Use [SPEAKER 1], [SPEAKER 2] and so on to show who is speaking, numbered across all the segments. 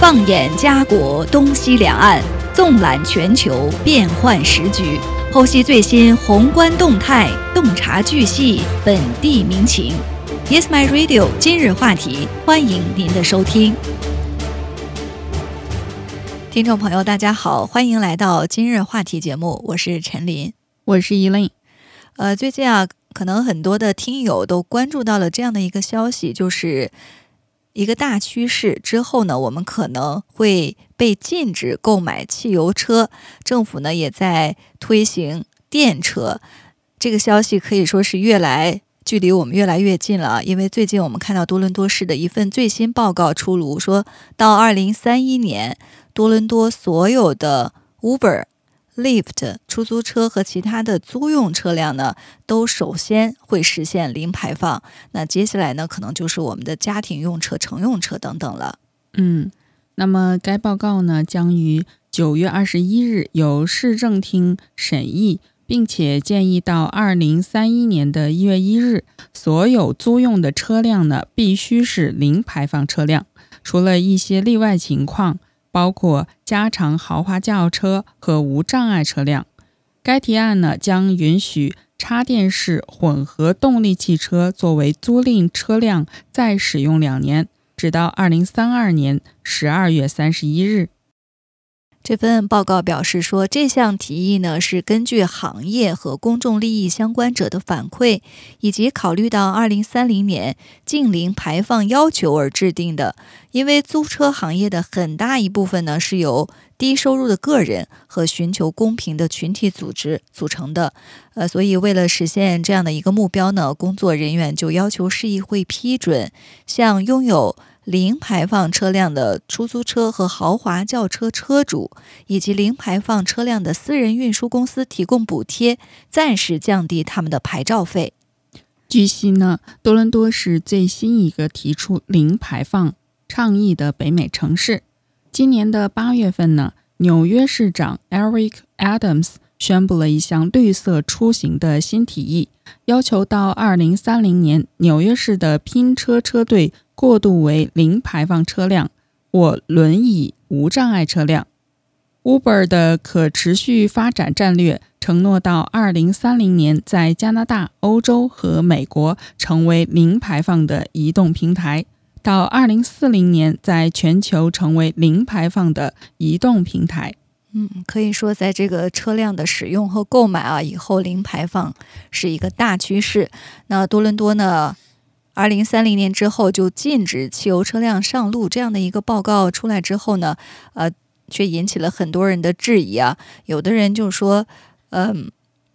[SPEAKER 1] 放眼家国东西两岸，纵览全球变幻时局，剖析最新宏观动态，洞察巨细本地民情。Yes, my radio。今日话题，欢迎您的收听。听众朋友，大家好，欢迎来到今日话题节目，我是陈琳，
[SPEAKER 2] 我是依琳。
[SPEAKER 1] 呃，最近啊，可能很多的听友都关注到了这样的一个消息，就是一个大趋势。之后呢，我们可能会被禁止购买汽油车，政府呢也在推行电车。这个消息可以说是越来。距离我们越来越近了，因为最近我们看到多伦多市的一份最新报告出炉，说到二零三一年，多伦多所有的 Uber、Lift 出租车和其他的租用车辆呢，都首先会实现零排放。那接下来呢，可能就是我们的家庭用车、乘用车等等了。
[SPEAKER 2] 嗯，那么该报告呢，将于九月二十一日由市政厅审议。并且建议到二零三一年的一月一日，所有租用的车辆呢必须是零排放车辆，除了一些例外情况，包括加长豪华轿车和无障碍车辆。该提案呢将允许插电式混合动力汽车作为租赁车辆再使用两年，直到二零三二年十二月三十一日。
[SPEAKER 1] 这份报告表示说，这项提议呢是根据行业和公众利益相关者的反馈，以及考虑到2030年近零排放要求而制定的。因为租车行业的很大一部分呢是由低收入的个人和寻求公平的群体组织组成的，呃，所以为了实现这样的一个目标呢，工作人员就要求市议会批准向拥有。零排放车辆的出租车和豪华轿车车主，以及零排放车辆的私人运输公司提供补贴，暂时降低他们的牌照费。
[SPEAKER 2] 据悉呢，多伦多是最新一个提出零排放倡议的北美城市。今年的八月份呢，纽约市长 Eric Adams 宣布了一项绿色出行的新提议，要求到二零三零年，纽约市的拼车车队。过渡为零排放车辆或轮椅无障碍车辆。Uber 的可持续发展战略承诺到2030年在加拿大、欧洲和美国成为零排放的移动平台，到2040年在全球成为零排放的移动平台。
[SPEAKER 1] 嗯，可以说在这个车辆的使用和购买啊，以后零排放是一个大趋势。那多伦多呢？二零三零年之后就禁止汽油车辆上路，这样的一个报告出来之后呢，呃，却引起了很多人的质疑啊。有的人就说，嗯，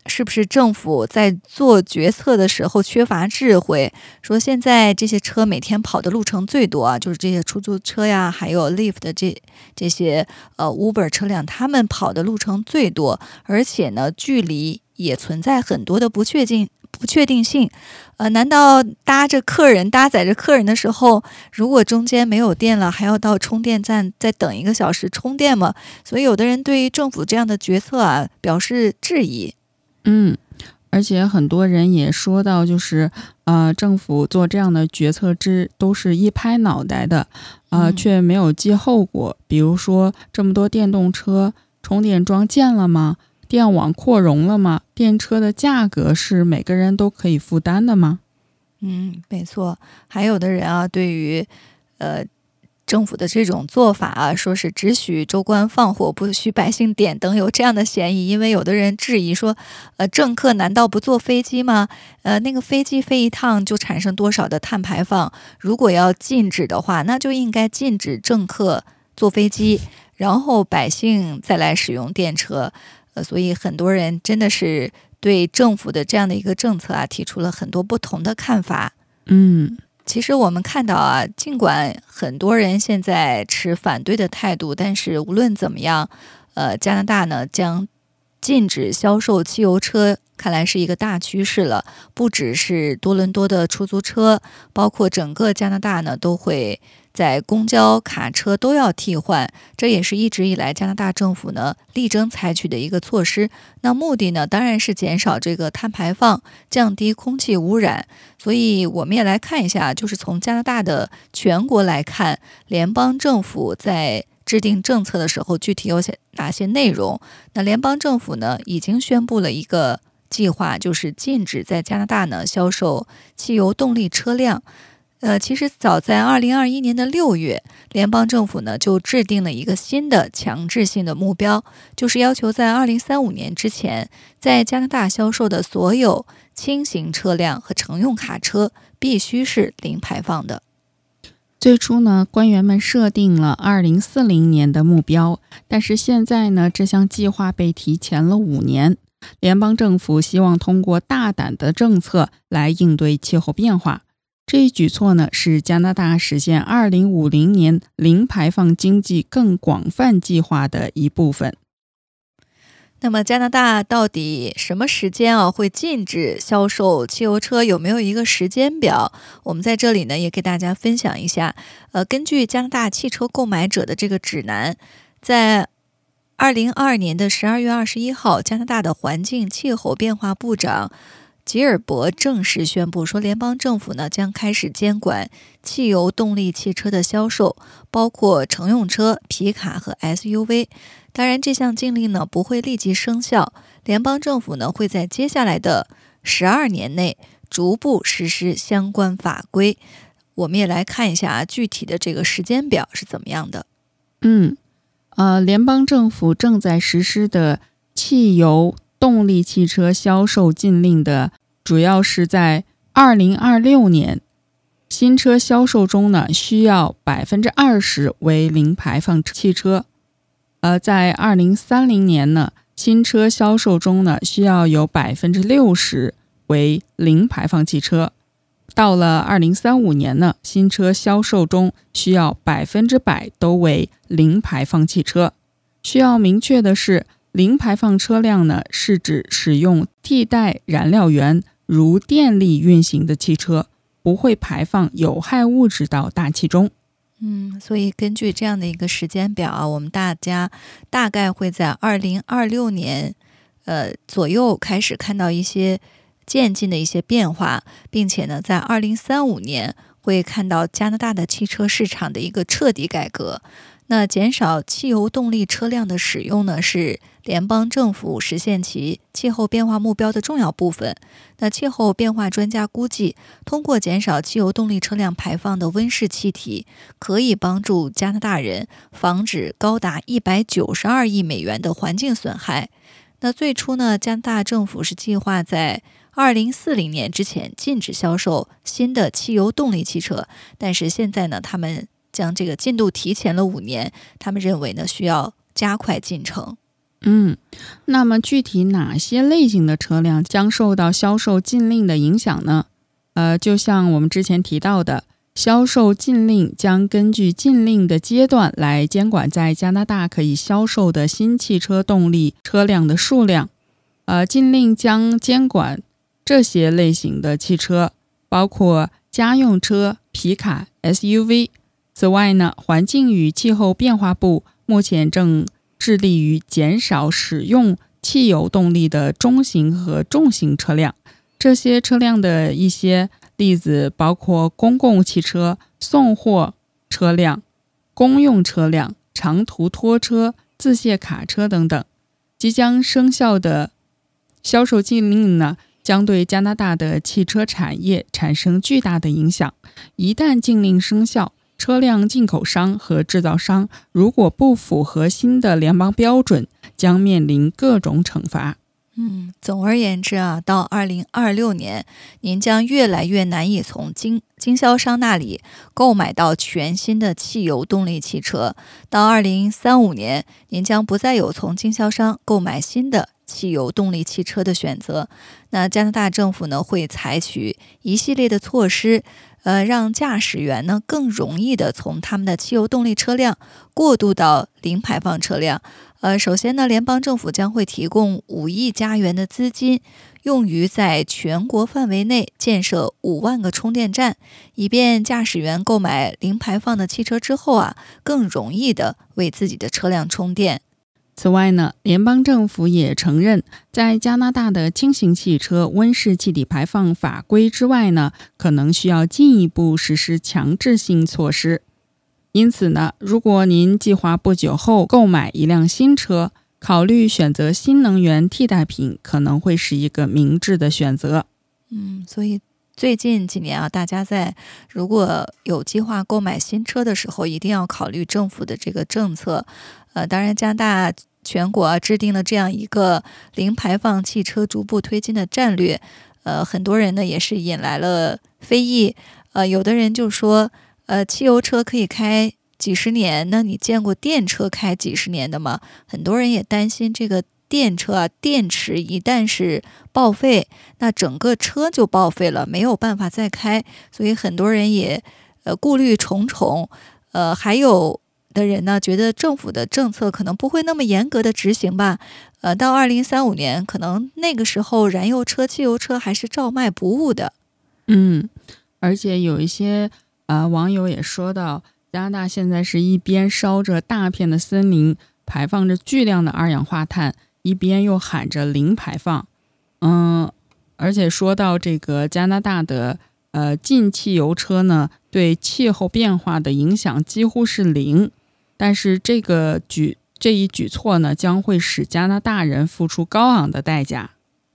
[SPEAKER 1] 是不是政府在做决策的时候缺乏智慧？说现在这些车每天跑的路程最多啊，就是这些出租车呀，还有 Lyft 的这这些呃 Uber 车辆，他们跑的路程最多，而且呢，距离也存在很多的不确定。不确定性，呃，难道搭着客人搭载着客人的时候，如果中间没有电了，还要到充电站再等一个小时充电吗？所以，有的人对于政府这样的决策啊表示质疑。
[SPEAKER 2] 嗯，而且很多人也说到，就是呃，政府做这样的决策之都是一拍脑袋的，啊，却没有计后果。比如说，这么多电动车充电桩建了吗？电网扩容了吗？电车的价格是每个人都可以负担的吗？
[SPEAKER 1] 嗯，没错。还有的人啊，对于呃政府的这种做法啊，说是只许州官放火，不许百姓点灯，有这样的嫌疑。因为有的人质疑说，呃，政客难道不坐飞机吗？呃，那个飞机飞一趟就产生多少的碳排放？如果要禁止的话，那就应该禁止政客坐飞机，然后百姓再来使用电车。呃，所以很多人真的是对政府的这样的一个政策啊，提出了很多不同的看法。
[SPEAKER 2] 嗯，
[SPEAKER 1] 其实我们看到啊，尽管很多人现在持反对的态度，但是无论怎么样，呃，加拿大呢将禁止销售汽油车，看来是一个大趋势了。不只是多伦多的出租车，包括整个加拿大呢，都会在公交、卡车都要替换，这也是一直以来加拿大政府呢力争采取的一个措施。那目的呢，当然是减少这个碳排放，降低空气污染。所以我们也来看一下，就是从加拿大的全国来看，联邦政府在制定政策的时候，具体有些哪些内容？那联邦政府呢，已经宣布了一个计划，就是禁止在加拿大呢销售汽油动力车辆。呃，其实早在二零二一年的六月，联邦政府呢就制定了一个新的强制性的目标，就是要求在二零三五年之前，在加拿大销售的所有轻型车辆和乘用卡车必须是零排放的。
[SPEAKER 2] 最初呢，官员们设定了二零四零年的目标，但是现在呢，这项计划被提前了五年。联邦政府希望通过大胆的政策来应对气候变化。这一举措呢，是加拿大实现2050年零排放经济更广泛计划的一部分。
[SPEAKER 1] 那么，加拿大到底什么时间啊会禁止销售汽油车？有没有一个时间表？我们在这里呢，也给大家分享一下。呃，根据加拿大汽车购买者的这个指南，在2022年的12月21号，加拿大的环境气候变化部长。吉尔伯正式宣布说，联邦政府呢将开始监管汽油动力汽车的销售，包括乘用车、皮卡和 SUV。当然，这项禁令呢不会立即生效，联邦政府呢会在接下来的十二年内逐步实施相关法规。我们也来看一下啊具体的这个时间表是怎么样的。
[SPEAKER 2] 嗯，呃，联邦政府正在实施的汽油。动力汽车销售禁令的主要是在二零二六年新车销售中呢，需要百分之二十为零排放汽车；而在二零三零年呢，新车销售中呢，需要有百分之六十为零排放汽车；到了二零三五年呢，新车销售中需要百分之百都为零排放汽车。需要明确的是。零排放车辆呢，是指使用替代燃料源如电力运行的汽车，不会排放有害物质到大气中。
[SPEAKER 1] 嗯，所以根据这样的一个时间表啊，我们大家大概会在二零二六年，呃左右开始看到一些渐进的一些变化，并且呢，在二零三五年会看到加拿大的汽车市场的一个彻底改革。那减少汽油动力车辆的使用呢，是联邦政府实现其气候变化目标的重要部分。那气候变化专家估计，通过减少汽油动力车辆排放的温室气体，可以帮助加拿大人防止高达一百九十二亿美元的环境损害。那最初呢，加拿大政府是计划在二零四零年之前禁止销售新的汽油动力汽车，但是现在呢，他们。将这个进度提前了五年，他们认为呢需要加快进程。
[SPEAKER 2] 嗯，那么具体哪些类型的车辆将受到销售禁令的影响呢？呃，就像我们之前提到的，销售禁令将根据禁令的阶段来监管在加拿大可以销售的新汽车动力车辆的数量。呃，禁令将监管这些类型的汽车，包括家用车、皮卡、SUV。此外呢，环境与气候变化部目前正致力于减少使用汽油动力的中型和重型车辆。这些车辆的一些例子包括公共汽车、送货车辆、公用车辆、长途拖车、自卸卡车等等。即将生效的销售禁令呢，将对加拿大的汽车产业产生巨大的影响。一旦禁令生效，车辆进口商和制造商如果不符合新的联邦标准，将面临各种惩罚。
[SPEAKER 1] 嗯，总而言之啊，到二零二六年，您将越来越难以从经经销商那里购买到全新的汽油动力汽车。到二零三五年，您将不再有从经销商购买新的汽油动力汽车的选择。那加拿大政府呢，会采取一系列的措施。呃，让驾驶员呢更容易的从他们的汽油动力车辆过渡到零排放车辆。呃，首先呢，联邦政府将会提供五亿加元的资金，用于在全国范围内建设五万个充电站，以便驾驶员购买零排放的汽车之后啊，更容易的为自己的车辆充电。
[SPEAKER 2] 此外呢，联邦政府也承认，在加拿大的轻型汽车温室气体排放法规之外呢，可能需要进一步实施强制性措施。因此呢，如果您计划不久后购买一辆新车，考虑选择新能源替代品，可能会是一个明智的选择。
[SPEAKER 1] 嗯，所以最近几年啊，大家在如果有计划购买新车的时候，一定要考虑政府的这个政策。呃，当然，加拿大全国啊制定了这样一个零排放汽车逐步推进的战略，呃，很多人呢也是引来了非议。呃，有的人就说。呃，汽油车可以开几十年，那你见过电车开几十年的吗？很多人也担心这个电车啊，电池一旦是报废，那整个车就报废了，没有办法再开，所以很多人也呃顾虑重重。呃，还有的人呢，觉得政府的政策可能不会那么严格的执行吧。呃，到二零三五年，可能那个时候燃油车、汽油车还是照卖不误的。
[SPEAKER 2] 嗯，而且有一些。啊，网友也说到，加拿大现在是一边烧着大片的森林，排放着巨量的二氧化碳，一边又喊着零排放。嗯，而且说到这个加拿大的呃进汽油车呢，对气候变化的影响几乎是零。但是这个举这一举措呢，将会使加拿大人付出高昂的代价。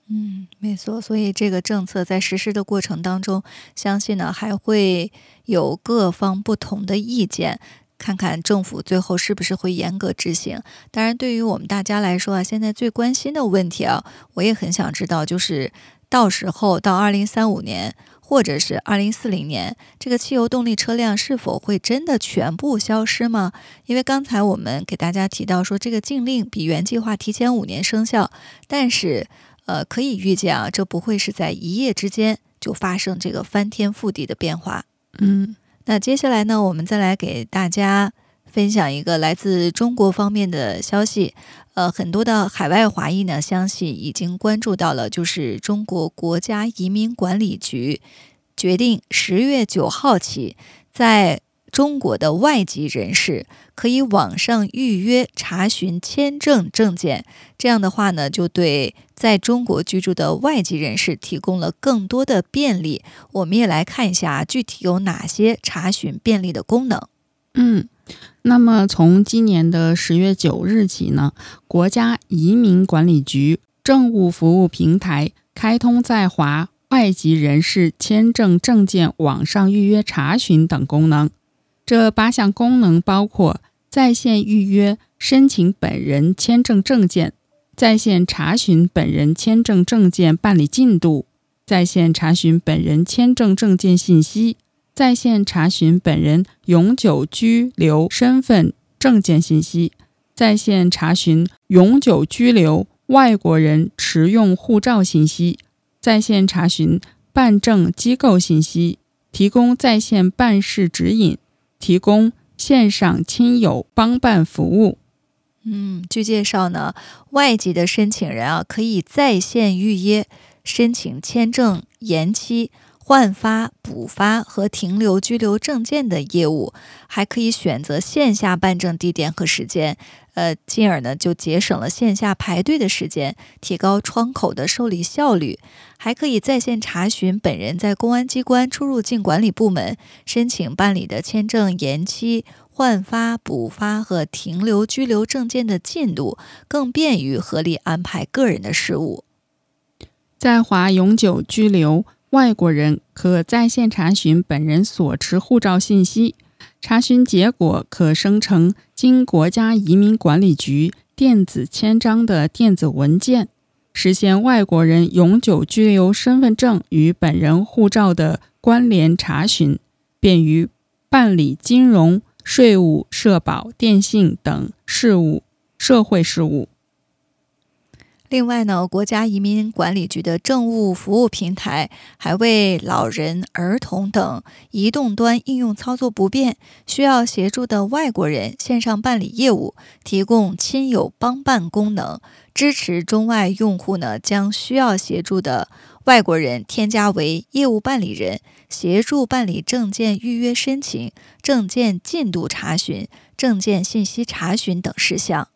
[SPEAKER 1] 嗯，没错，所以这个政策在实施的过程当中，相信呢还会有各方不同的意见，看看政府最后是不是会严格执行。当然，对于我们大家来说啊，现在最关心的问题啊，我也很想知道，就是到时候到二零三五年或者是二零四零年，这个汽油动力车辆是否会真的全部消失吗？因为刚才我们给大家提到说，这个禁令比原计划提前五年生效，但是。呃，可以预见啊，这不会是在一夜之间就发生这个翻天覆地的变化。
[SPEAKER 2] 嗯，
[SPEAKER 1] 那接下来呢，我们再来给大家分享一个来自中国方面的消息。呃，很多的海外华裔呢，相信已经关注到了，就是中国国家移民管理局决定十月九号起，在中国的外籍人士可以网上预约查询签证证件，这样的话呢，就对在中国居住的外籍人士提供了更多的便利。我们也来看一下具体有哪些查询便利的功能。
[SPEAKER 2] 嗯，那么从今年的十月九日起呢，国家移民管理局政务服务平台开通在华外籍人士签证证件网上预约查询等功能。这八项功能包括在线预约申请本人签证证件、在线查询本人签证证件办理进度、在线查询本人签证证件信息、在线查询本人永久居留身份证件信息、在线查询永久居留外国人持用护照信息、在线查询办证机构信息、提供在线办事指引。提供线上亲友帮办服务。
[SPEAKER 1] 嗯，据介绍呢，外籍的申请人啊，可以在线预约申请签证延期、换发、补发和停留居留证件的业务，还可以选择线下办证地点和时间。呃，进而呢就节省了线下排队的时间，提高窗口的受理效率，还可以在线查询本人在公安机关出入境管理部门申请办理的签证延期、换发、补发和停留居留证件的进度，更便于合理安排个人的事务。
[SPEAKER 2] 在华永久居留外国人可在线查询本人所持护照信息。查询结果可生成经国家移民管理局电子签章的电子文件，实现外国人永久居留身份证与本人护照的关联查询，便于办理金融、税务、社保、电信等事务、社会事务。
[SPEAKER 1] 另外呢，国家移民管理局的政务服务平台还为老人、儿童等移动端应用操作不便、需要协助的外国人线上办理业务提供亲友帮办功能，支持中外用户呢将需要协助的外国人添加为业务办理人，协助办理证件预约申请、证件进度查询、证件信息查询等事项。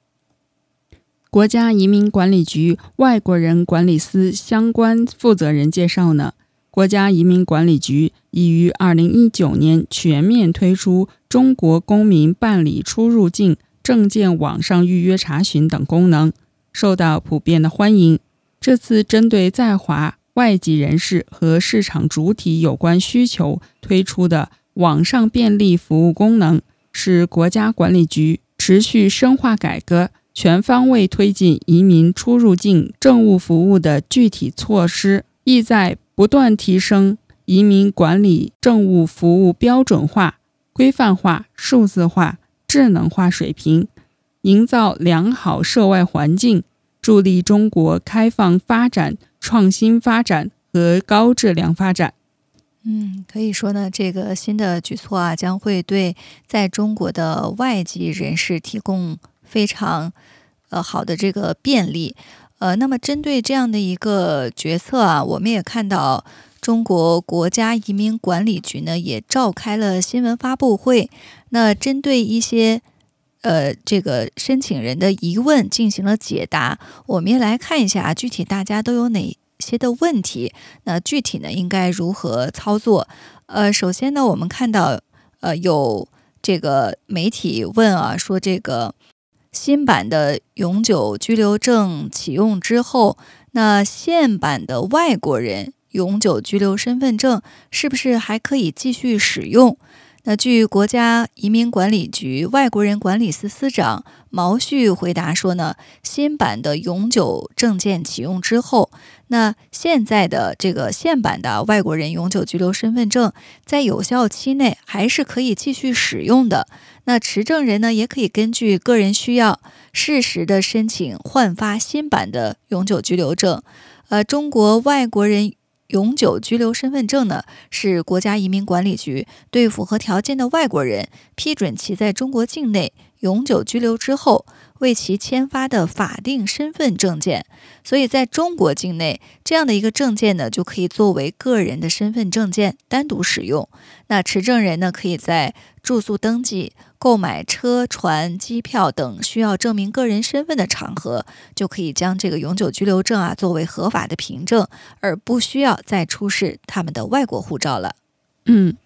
[SPEAKER 2] 国家移民管理局外国人管理司相关负责人介绍呢，国家移民管理局已于二零一九年全面推出中国公民办理出入境证件网上预约查询等功能，受到普遍的欢迎。这次针对在华外籍人士和市场主体有关需求推出的网上便利服务功能，是国家管理局持续深化改革。全方位推进移民出入境政务服务的具体措施，意在不断提升移民管理政务服务标准化、规范化、数字化、智能化水平，营造良好涉外环境，助力中国开放发展、创新发展和高质量发展。
[SPEAKER 1] 嗯，可以说呢，这个新的举措啊，将会对在中国的外籍人士提供。非常，呃，好的这个便利，呃，那么针对这样的一个决策啊，我们也看到中国国家移民管理局呢也召开了新闻发布会，那针对一些呃这个申请人的疑问进行了解答，我们也来看一下具体大家都有哪些的问题，那具体呢应该如何操作？呃，首先呢，我们看到呃有这个媒体问啊，说这个。新版的永久居留证启用之后，那现版的外国人永久居留身份证是不是还可以继续使用？那据国家移民管理局外国人管理司司长毛旭回答说呢，新版的永久证件启用之后，那现在的这个现版的外国人永久居留身份证在有效期内还是可以继续使用的。那持证人呢，也可以根据个人需要，适时的申请换发新版的永久居留证。呃，中国外国人。永久居留身份证呢，是国家移民管理局对符合条件的外国人批准其在中国境内永久居留之后，为其签发的法定身份证件。所以，在中国境内，这样的一个证件呢，就可以作为个人的身份证件单独使用。那持证人呢，可以在住宿登记。购买车船、机票等需要证明个人身份的场合，就可以将这个永久居留证啊作为合法的凭证，而不需要再出示他们的外国护照了。
[SPEAKER 2] 嗯，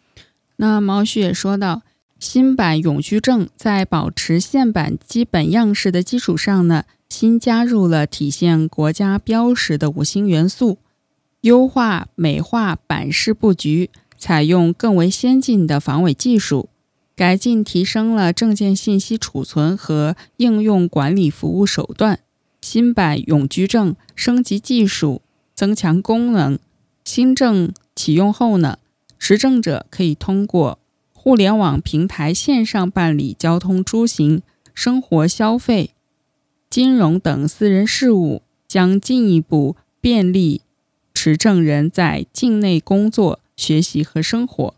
[SPEAKER 2] 那毛旭也说到，新版永居证在保持现版基本样式的基础上呢，新加入了体现国家标识的五星元素，优化美化版式布局，采用更为先进的防伪技术。改进提升了证件信息储存和应用管理服务手段。新版永居证升级技术，增强功能。新证启用后呢，持证者可以通过互联网平台线上办理交通出行、生活消费、金融等私人事务，将进一步便利持证人在境内工作、学习和生活。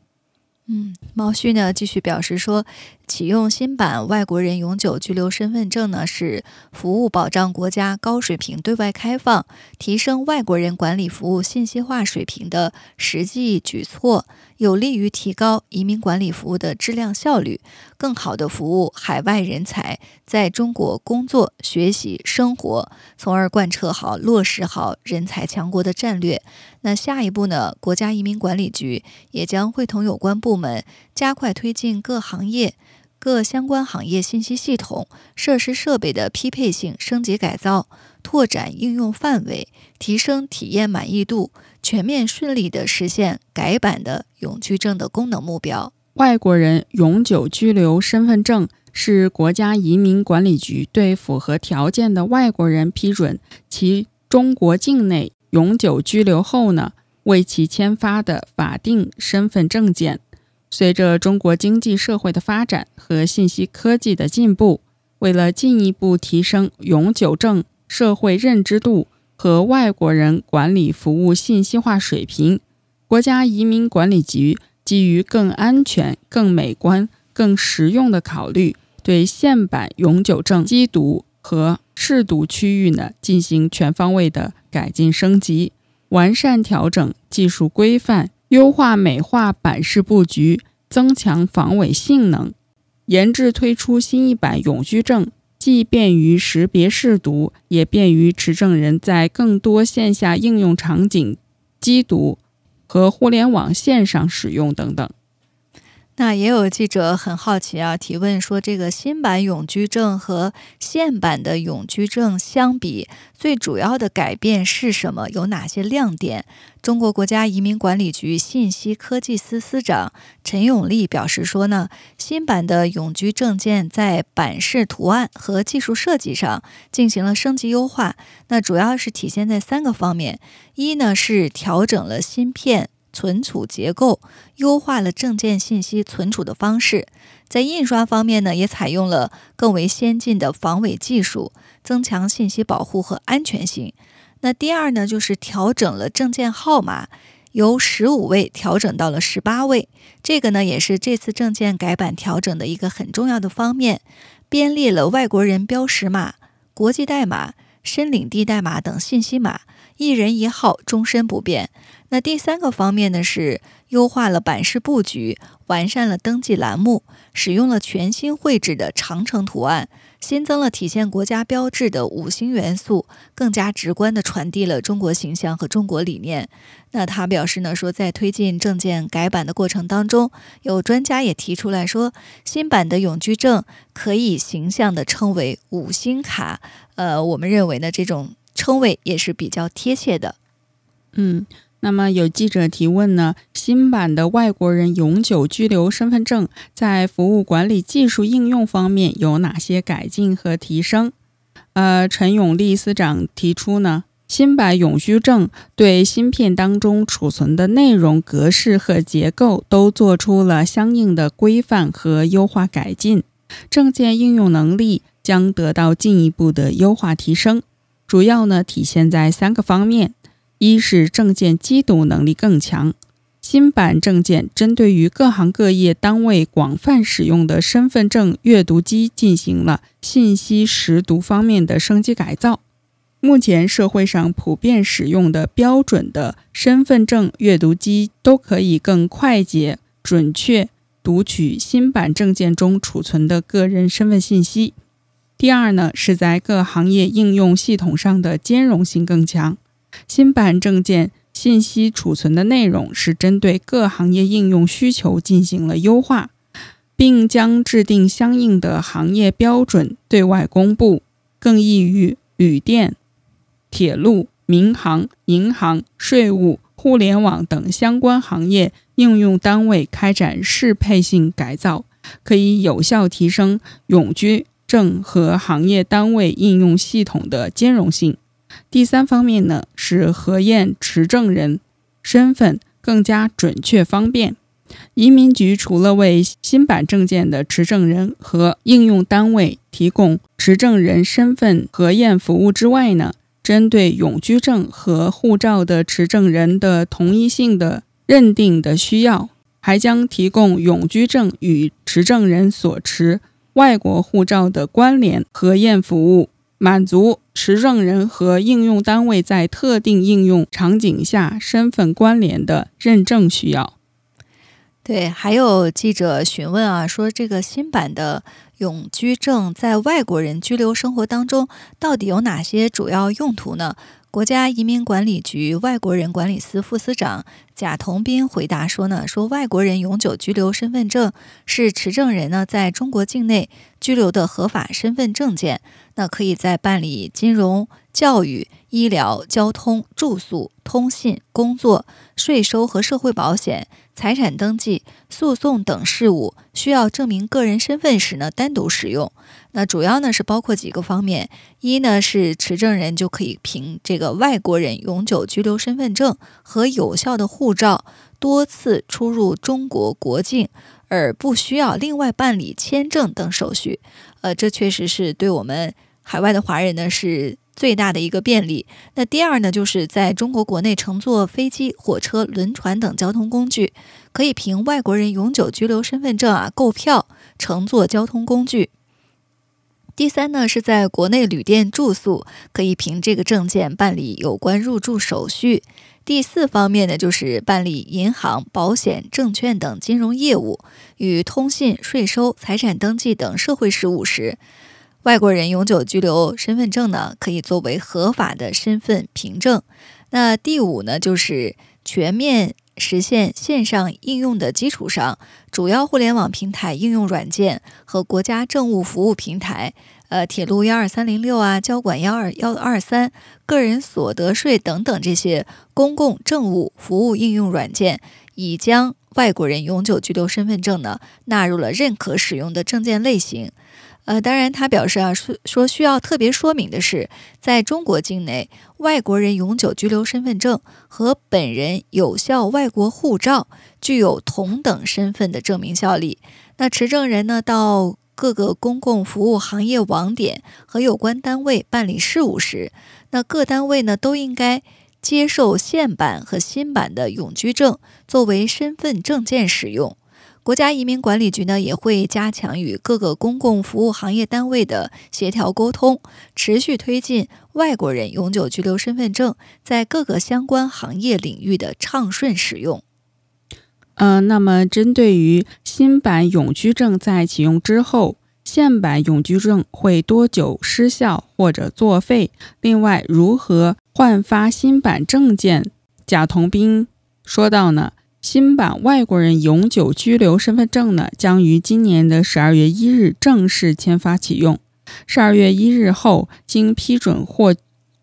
[SPEAKER 1] 嗯，毛旭呢继续表示说，启用新版外国人永久居留身份证呢，是服务保障国家高水平对外开放、提升外国人管理服务信息化水平的实际举措。有利于提高移民管理服务的质量效率，更好地服务海外人才在中国工作、学习、生活，从而贯彻好、落实好人才强国的战略。那下一步呢？国家移民管理局也将会同有关部门加快推进各行业、各相关行业信息系统、设施设备的匹配性升级改造，拓展应用范围，提升体验满意度。全面顺利地实现改版的永居证的功能目标。
[SPEAKER 2] 外国人永久居留身份证是国家移民管理局对符合条件的外国人批准其中国境内永久居留后呢，为其签发的法定身份证件。随着中国经济社会的发展和信息科技的进步，为了进一步提升永久证社会认知度和外国人管理服务信息化水平。国家移民管理局基于更安全、更美观、更实用的考虑，对现版永久证机读和试读区域呢进行全方位的改进升级，完善调整技术规范，优化美化版式布局，增强防伪性能，研制推出新一版永居证，既便于识别试读，也便于持证人在更多线下应用场景机读。和互联网线上使用等等。
[SPEAKER 1] 那也有记者很好奇啊，提问说：这个新版永居证和现版的永居证相比，最主要的改变是什么？有哪些亮点？中国国家移民管理局信息科技司司长陈永利表示说呢，新版的永居证件在版式图案和技术设计上进行了升级优化，那主要是体现在三个方面：一呢是调整了芯片。存储结构优化了证件信息存储的方式，在印刷方面呢，也采用了更为先进的防伪技术，增强信息保护和安全性。那第二呢，就是调整了证件号码，由十五位调整到了十八位。这个呢，也是这次证件改版调整的一个很重要的方面，编列了外国人标识码、国际代码、申领地代码等信息码，一人一号，终身不变。那第三个方面呢，是优化了版式布局，完善了登记栏目，使用了全新绘制的长城图案，新增了体现国家标志的五星元素，更加直观地传递了中国形象和中国理念。那他表示呢，说在推进证件改版的过程当中，有专家也提出来说，新版的永居证可以形象地称为五星卡。呃，我们认为呢，这种称谓也是比较贴切的。
[SPEAKER 2] 嗯。那么有记者提问呢，新版的外国人永久居留身份证在服务管理技术应用方面有哪些改进和提升？呃，陈永利司长提出呢，新版永居证对芯片当中储存的内容格式和结构都做出了相应的规范和优化改进，证件应用能力将得到进一步的优化提升，主要呢体现在三个方面。一是证件机读能力更强，新版证件针对于各行各业单位广泛使用的身份证阅读机进行了信息识读方面的升级改造。目前社会上普遍使用的标准的身份证阅读机都可以更快捷、准确读取新版证件中储存的个人身份信息。第二呢，是在各行业应用系统上的兼容性更强。新版证件信息储存的内容是针对各行业应用需求进行了优化，并将制定相应的行业标准对外公布，更易于旅店、铁路、民航、银行、税务、互联网等相关行业应用单位开展适配性改造，可以有效提升永居证和行业单位应用系统的兼容性。第三方面呢，是核验持证人身份更加准确方便。移民局除了为新版证件的持证人和应用单位提供持证人身份核验服务之外呢，针对永居证和护照的持证人的同一性的认定的需要，还将提供永居证与持证人所持外国护照的关联核验服务。满足持证人和应用单位在特定应用场景下身份关联的认证需要。
[SPEAKER 1] 对，还有记者询问啊，说这个新版的永居证在外国人居留生活当中到底有哪些主要用途呢？国家移民管理局外国人管理司副司长贾同斌回答说呢，说外国人永久居留身份证是持证人呢在中国境内居留的合法身份证件，那可以在办理金融、教育、医疗、交通、住宿、通信、工作、税收和社会保险。财产登记、诉讼等事务需要证明个人身份时呢，单独使用。那主要呢是包括几个方面：一呢是持证人就可以凭这个外国人永久居留身份证和有效的护照多次出入中国国境，而不需要另外办理签证等手续。呃，这确实是对我们海外的华人呢是最大的一个便利。那第二呢，就是在中国国内乘坐飞机、火车、轮船等交通工具，可以凭外国人永久居留身份证啊购票乘坐交通工具。第三呢，是在国内旅店住宿，可以凭这个证件办理有关入住手续。第四方面呢，就是办理银行、保险、证券等金融业务，与通信、税收、财产登记等社会事务时。外国人永久居留身份证呢，可以作为合法的身份凭证。那第五呢，就是全面实现线上应用的基础上，主要互联网平台应用软件和国家政务服务平台，呃，铁路幺二三零六啊，交管幺二幺二三，个人所得税等等这些公共政务服务应用软件，已将外国人永久居留身份证呢纳入了认可使用的证件类型。呃，当然，他表示啊，说说需要特别说明的是，在中国境内，外国人永久居留身份证和本人有效外国护照具有同等身份的证明效力。那持证人呢，到各个公共服务行业网点和有关单位办理事务时，那各单位呢都应该接受现版和新版的永居证作为身份证件使用。国家移民管理局呢，也会加强与各个公共服务行业单位的协调沟通，持续推进外国人永久居留身份证在各个相关行业领域的畅顺使用。
[SPEAKER 2] 呃，那么针对于新版永居证在启用之后，现版永居证会多久失效或者作废？另外，如何换发新版证件？贾同斌说到呢？新版外国人永久居留身份证呢，将于今年的十二月一日正式签发启用。十二月一日后，经批准获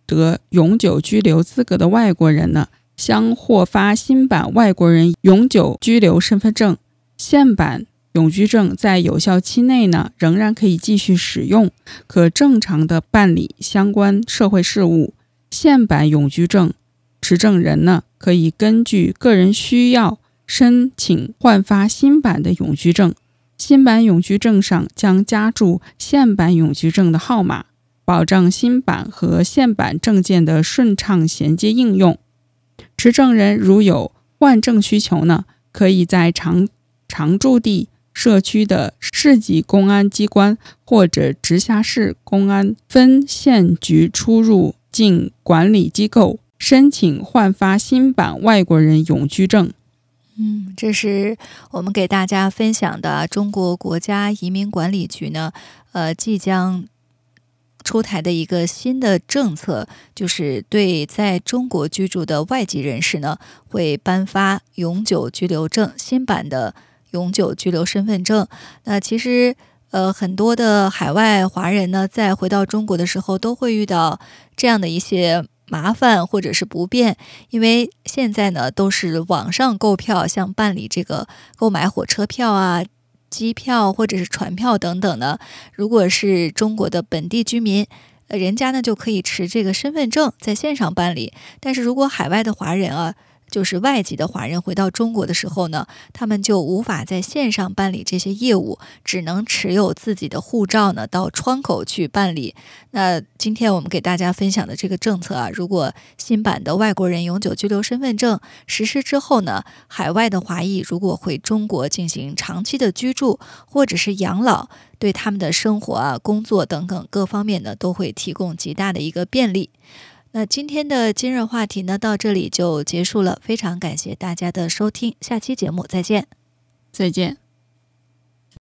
[SPEAKER 2] 得永久居留资格的外国人呢，将获发新版外国人永久居留身份证。现版永居证在有效期内呢，仍然可以继续使用，可正常的办理相关社会事务。现版永居证持证人呢？可以根据个人需要申请换发新版的永居证，新版永居证上将加注现版永居证的号码，保障新版和现版证件的顺畅衔接应用。持证人如有换证需求呢，可以在常常住地社区的市级公安机关或者直辖市公安分县局出入境管理机构。申请换发新版外国人永居证。
[SPEAKER 1] 嗯，这是我们给大家分享的中国国家移民管理局呢，呃，即将出台的一个新的政策，就是对在中国居住的外籍人士呢，会颁发永久居留证，新版的永久居留身份证。那其实，呃，很多的海外华人呢，在回到中国的时候，都会遇到这样的一些。麻烦或者是不便，因为现在呢都是网上购票，像办理这个购买火车票啊、机票或者是船票等等呢，如果是中国的本地居民，人家呢就可以持这个身份证在线上办理，但是如果海外的华人啊。就是外籍的华人回到中国的时候呢，他们就无法在线上办理这些业务，只能持有自己的护照呢到窗口去办理。那今天我们给大家分享的这个政策啊，如果新版的外国人永久居留身份证实施之后呢，海外的华裔如果回中国进行长期的居住或者是养老，对他们的生活啊、工作等等各方面呢，都会提供极大的一个便利。那今天的今日话题呢，到这里就结束了。非常感谢大家的收听，下期节目再见，
[SPEAKER 2] 再见。